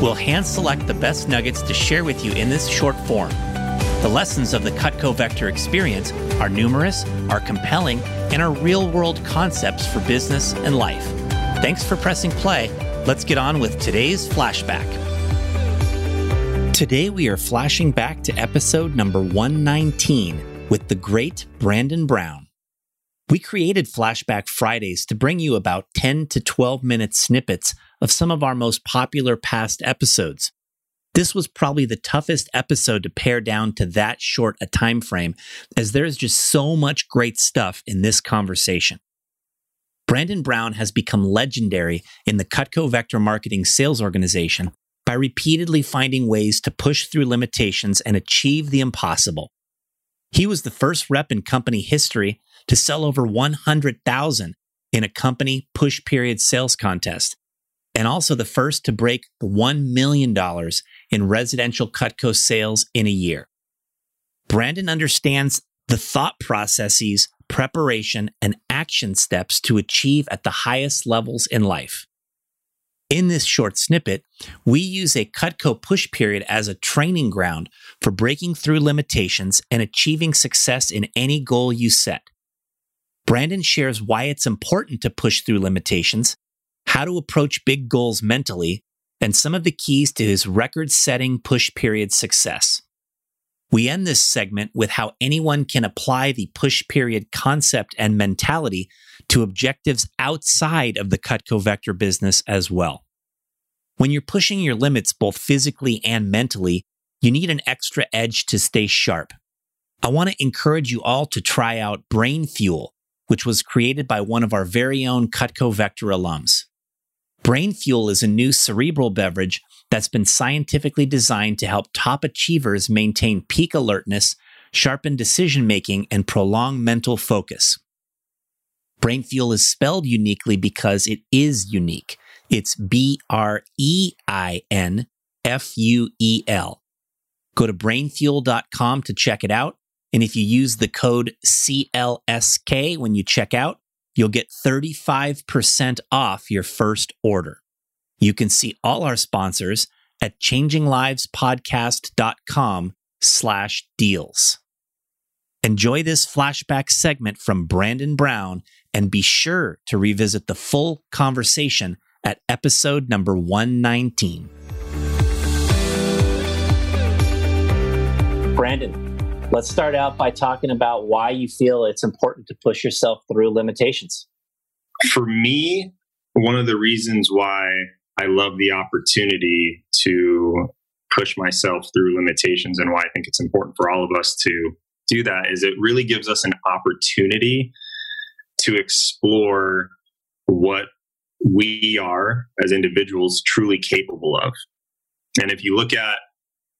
We'll hand select the best nuggets to share with you in this short form. The lessons of the Cutco Vector experience are numerous, are compelling, and are real world concepts for business and life. Thanks for pressing play. Let's get on with today's flashback. Today, we are flashing back to episode number 119 with the great Brandon Brown. We created Flashback Fridays to bring you about 10 to 12 minute snippets of some of our most popular past episodes. This was probably the toughest episode to pare down to that short a time frame, as there is just so much great stuff in this conversation. Brandon Brown has become legendary in the Cutco Vector Marketing sales organization by repeatedly finding ways to push through limitations and achieve the impossible. He was the first rep in company history to sell over 100,000 in a company push period sales contest, and also the first to break the $1 million in residential Cutco sales in a year. Brandon understands the thought processes, preparation, and action steps to achieve at the highest levels in life. In this short snippet, we use a Cutco push period as a training ground for breaking through limitations and achieving success in any goal you set. Brandon shares why it's important to push through limitations, how to approach big goals mentally, and some of the keys to his record setting push period success. We end this segment with how anyone can apply the push period concept and mentality to objectives outside of the Cutco Vector business as well. When you're pushing your limits both physically and mentally, you need an extra edge to stay sharp. I want to encourage you all to try out Brein Fuel, which was created by one of our very own Cutco Vector alums. Brein Fuel is a new cerebral beverage that's been scientifically designed to help top achievers maintain peak alertness, sharpen decision making, and prolong mental focus. Brein Fuel is spelled uniquely because it is unique. It's B R E I N F U E L. Go to breinfuel.com to check it out and if you use the code CLSK when you check out, you'll get 35% off your first order. You can see all our sponsors at changinglivespodcast.com slash deals. Enjoy this flashback segment from Brandon Brown and be sure to revisit the full conversation at episode number 119. Brandon, Let's start out by talking about why you feel it's important to push yourself through limitations. For me, one of the reasons why I love the opportunity to push myself through limitations and why I think it's important for all of us to do that is it really gives us an opportunity to explore what we are as individuals truly capable of. And if you look at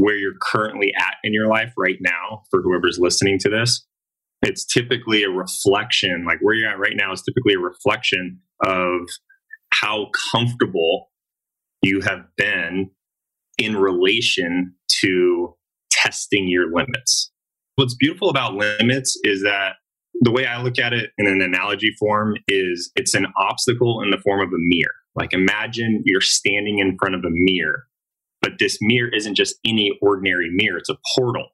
where you're currently at in your life right now for whoever's listening to this it's typically a reflection like where you're at right now is typically a reflection of how comfortable you have been in relation to testing your limits. What's beautiful about limits is that the way i look at it in an analogy form is it's an obstacle in the form of a mirror. Like imagine you're standing in front of a mirror but this mirror isn't just any ordinary mirror, it's a portal.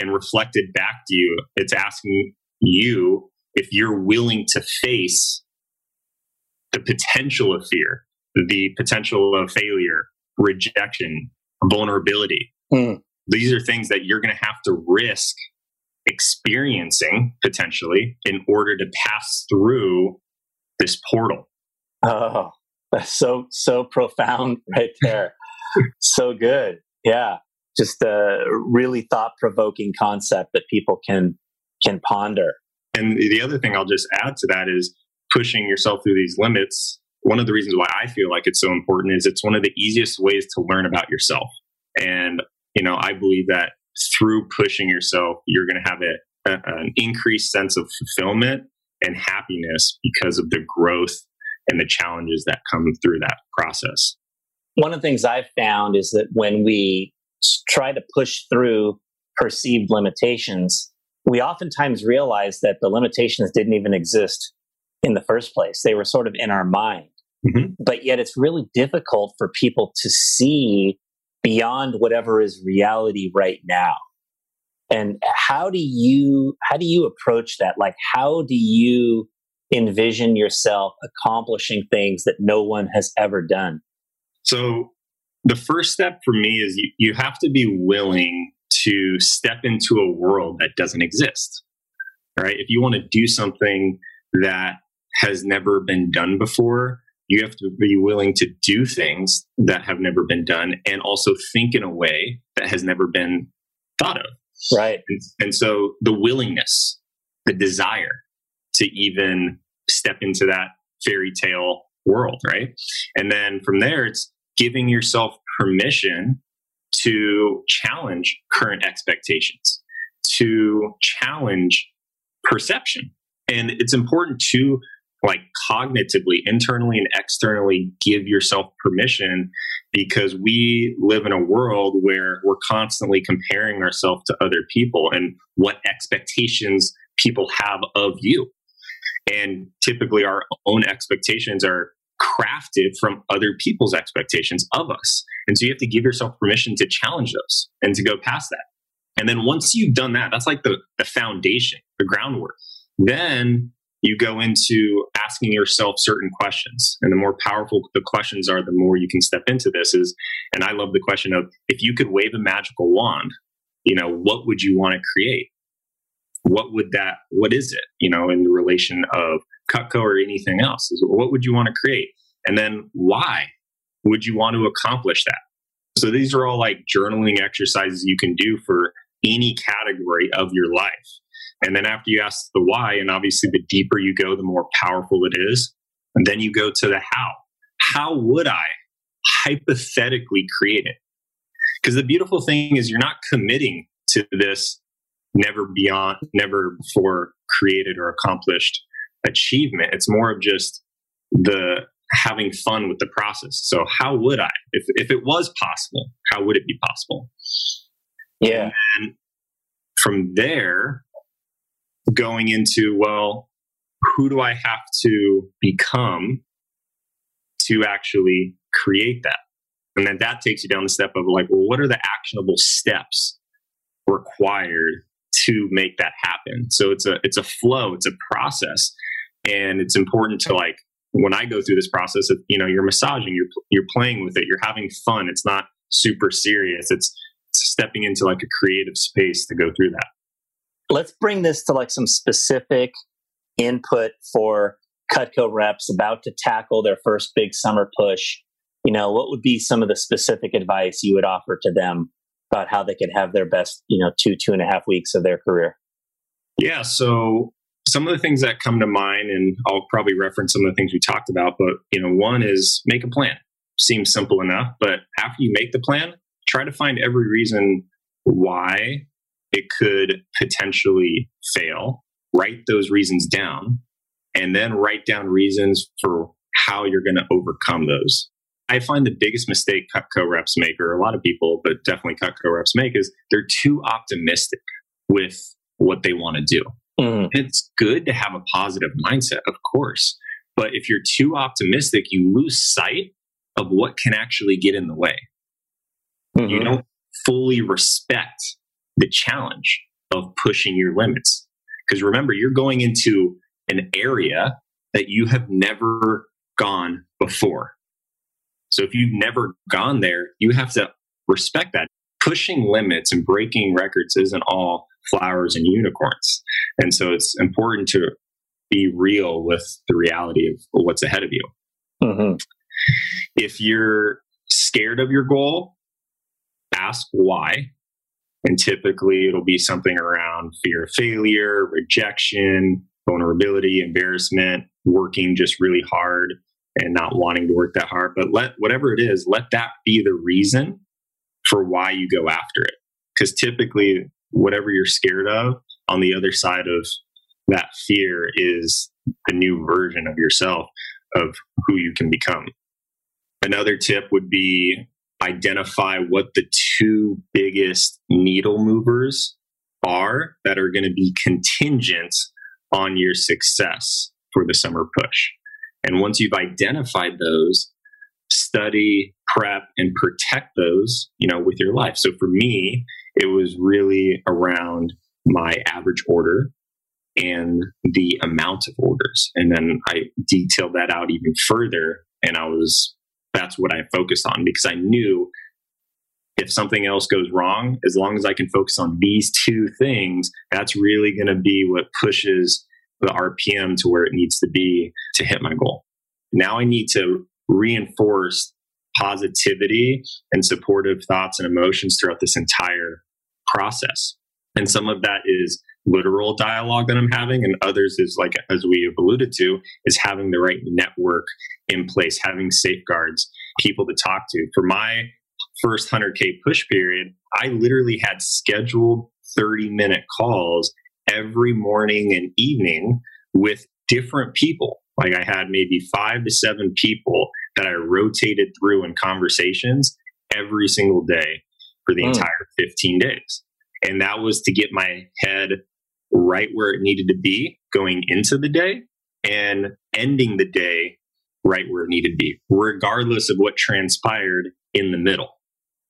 And reflected back to you, it's asking you if you're willing to face the potential of fear, the potential of failure, rejection, vulnerability. Mm. These are things that you're going to have to risk experiencing potentially in order to pass through this portal. Oh, that's so so profound right there so good. Yeah. Just a really thought provoking concept that people can can ponder. And the other thing I'll just add to that is pushing yourself through these limits one of the reasons why I feel like it's so important is it's one of the easiest ways to learn about yourself. And, you know, I believe that through pushing yourself, you're going to have a, a, an increased sense of fulfillment and happiness because of the growth and the challenges that come through that process. One of the things I've found is that when we try to push through perceived limitations, we oftentimes realize that the limitations didn't even exist in the first place. They were sort of in our mind. Mm-hmm. But yet it's really difficult for people to see beyond whatever is reality right now. And how do you how do you approach that? Like how do you envision yourself accomplishing things that no one has ever done? So the first step for me is you, you have to be willing to step into a world that doesn't exist. Right? If you want to do something that has never been done before, you have to be willing to do things that have never been done and also think in a way that has never been thought of. Right. And, and so the willingness, the desire to even step into that fairy tale world, right? And then from there, it's giving yourself permission to challenge current expectations, to challenge perception. And it's important to like cognitively, internally and externally give yourself permission because we live in a world where we're constantly comparing ourselves to other people and what expectations people have of you. And typically, our own expectations are crafted from other people's expectations of us. And so you have to give yourself permission to challenge those and to go past that. And then once you've done that, that's like the, the foundation, the groundwork. Then you go into asking yourself certain questions. And the more powerful the questions are, the more you can step into this is, and I love the question of if you could wave a magical wand, you know, what would you want to create? What would that, what is it, you know, in the relation of Cutco or anything else? Is what would you want to create? And then why would you want to accomplish that? So these are all like journaling exercises you can do for any category of your life. And then after you ask the why, and obviously the deeper you go, the more powerful it is. And then you go to the how. How would I hypothetically create it? Because the beautiful thing is you're not committing to this never beyond, never before created or accomplished achievement. It's more of just the having fun with the process. So how would I, if, if it was possible, how would it be possible? Yeah. And from there, going into, well, who do I have to become to actually create that? And then that takes you down the step of like, well, what are the actionable steps required to make that happen? So it's a it's a flow, it's a process, and it's important to like when I go through this process, of, you know, you're massaging, you're you're playing with it, you're having fun. It's not super serious. It's stepping into like a creative space to go through that let's bring this to like some specific input for Cutco reps about to tackle their first big summer push. You know, what would be some of the specific advice you would offer to them about how they could have their best, you know, two, two and a half weeks of their career? Yeah. So some of the things that come to mind, and I'll probably reference some of the things we talked about, but, you know, one is make a plan. Seems simple enough, but after you make the plan, try to find every reason why it could potentially fail. Write those reasons down and then write down reasons for how you're going to overcome those. I find the biggest mistake Cutco reps make, or a lot of people, but definitely Cutco reps make, is they're too optimistic with what they want to do. Mm. It's good to have a positive mindset, of course. But if you're too optimistic, you lose sight of what can actually get in the way. Mm-hmm. You don't fully respect the challenge of pushing your limits. Because remember, you're going into an area that you have never gone before. So if you've never gone there, you have to respect that. Pushing limits and breaking records isn't all flowers and unicorns. And so it's important to be real with the reality of what's ahead of you. Mm-hmm. If you're scared of your goal, ask why and typically it'll be something around fear of failure, rejection, vulnerability, embarrassment, working just really hard. and not wanting to work that hard. But let whatever it is, let that be the reason for why you go after it. Because typically, whatever you're scared of on the other side of that fear is the new version of yourself of who you can become. Another tip would be identify what the two biggest needle movers are that are going to be contingent on your success for the summer push. And once you've identified those, study, prep, and protect those, you know, with your life. So for me, it was really around my average order and the amount of orders. And then I detailed that out even further. And I was, that's what I focused on because I knew if something else goes wrong, as long as I can focus on these two things, that's really going to be what pushes the RPM to where it needs to be to hit my goal. Now I need to reinforce positivity and supportive thoughts and emotions throughout this entire process. And some of that is literal dialogue that I'm having, and others is like, as we have alluded to, is having the right network in place, having safeguards, people to talk to. For my first 100K push period, I literally had scheduled 30 minute calls every morning and evening with different people. Like I had maybe five to seven people that I rotated through in conversations every single day for the mm. entire 15 days. And that was to get my head right where it needed to be going into the day and ending the day right where it needed to be, regardless of what transpired in the middle.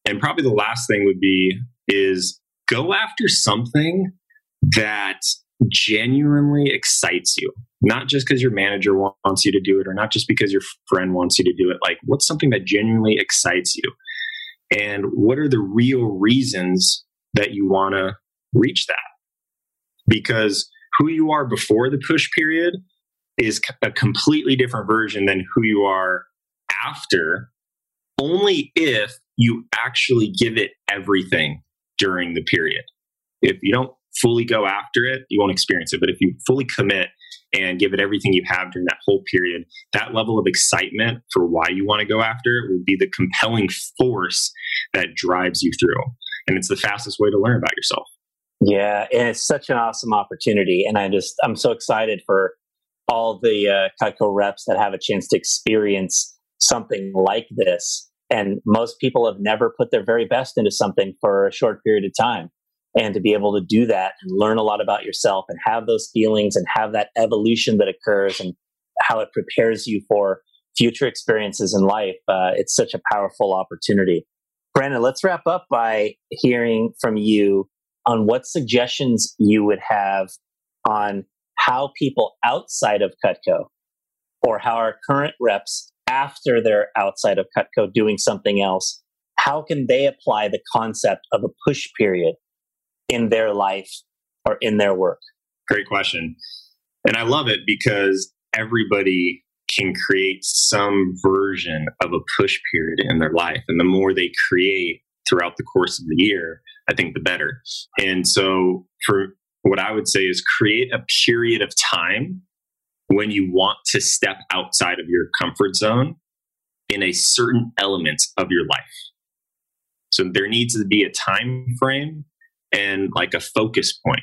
And probably the last thing would be is go after something that genuinely excites you. Not just because your manager wants you to do it or not just because your friend wants you to do it. Like, what's something that genuinely excites you? And what are the real reasons that you want to reach that? Because who you are before the push period is a completely different version than who you are after, only if you actually give it everything during the period. If you don't fully go after it, you won't experience it. But if you fully commit and give it everything you have during that whole period, that level of excitement for why you want to go after it will be the compelling force that drives you through. And it's the fastest way to learn about yourself. Yeah, it's such an awesome opportunity. And I just, I'm so excited for all the uh, Cutco reps that have a chance to experience something like this. And most people have never put their very best into something for a short period of time and to be able to do that and learn a lot about yourself and have those feelings and have that evolution that occurs and how it prepares you for future experiences in life uh, it's such a powerful opportunity. Brandon let's wrap up by hearing from you on what suggestions you would have on how people outside of cutco or how our current reps after they're outside of cutco doing something else how can they apply the concept of a push period in their life or in their work? Great question. And I love it because everybody can create some version of a push period in their life. And the more they create throughout the course of the year, I think the better. And so, for what I would say is create a period of time when you want to step outside of your comfort zone in a certain element of your life. So there needs to be a time frame and like a focus point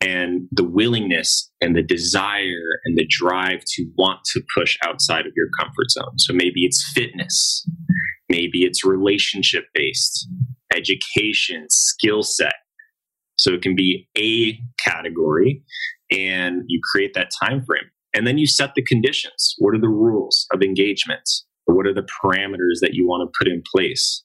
and the willingness and the desire and the drive to want to push outside of your comfort zone. So maybe it's fitness, maybe it's relationship based, education, skill set. So it can be a category and you create that time frame. And then you set the conditions. What are the rules of engagement? What are the parameters that you want to put in place?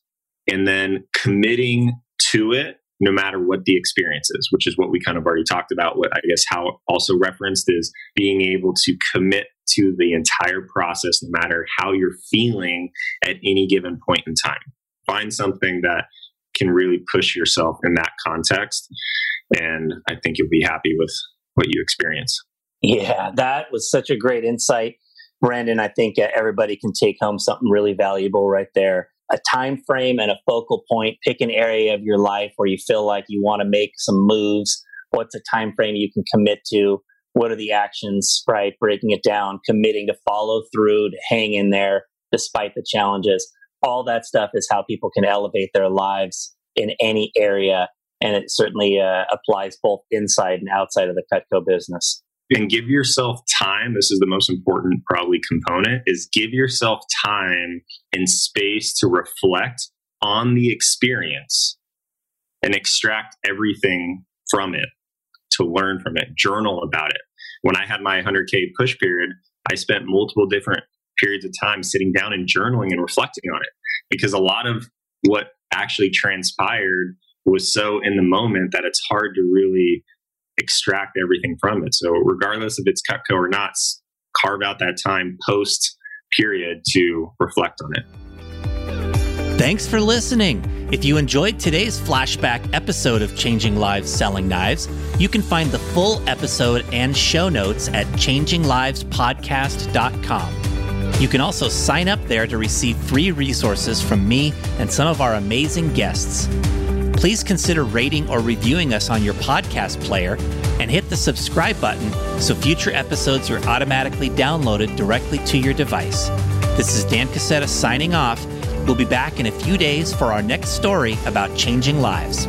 And then committing to it no matter what the experience is, which is what we kind of already talked about. What I guess how also referenced is being able to commit to the entire process, no matter how you're feeling at any given point in time. Find something that can really push yourself in that context. And I think you'll be happy with what you experience. Yeah, that was such a great insight. Brandon, I think everybody can take home something really valuable right there a time frame and a focal point pick an area of your life where you feel like you want to make some moves what's a time frame you can commit to what are the actions, right? Breaking it down, committing to follow through, to hang in there despite the challenges. All that stuff is how people can elevate their lives in any area. And it certainly uh, applies both inside and outside of the Cutco business. And give yourself time. This is the most important, probably, component is give yourself time and space to reflect on the experience and extract everything from it to learn from it, journal about it. When I had my 100K push period, I spent multiple different periods of time sitting down and journaling and reflecting on it because a lot of what actually transpired was so in the moment that it's hard to really extract everything from it. So, regardless if it's Cutco or not, carve out that time post period to reflect on it. Thanks for listening. If you enjoyed today's flashback episode of Changing Lives Selling Knives, you can find the full episode and show notes at changinglivespodcast.com. You can also sign up there to receive free resources from me and some of our amazing guests. Please consider rating or reviewing us on your podcast player and hit the subscribe button so future episodes are automatically downloaded directly to your device. This is Dan Casetta signing off We'll be back in a few days for our next story about changing lives.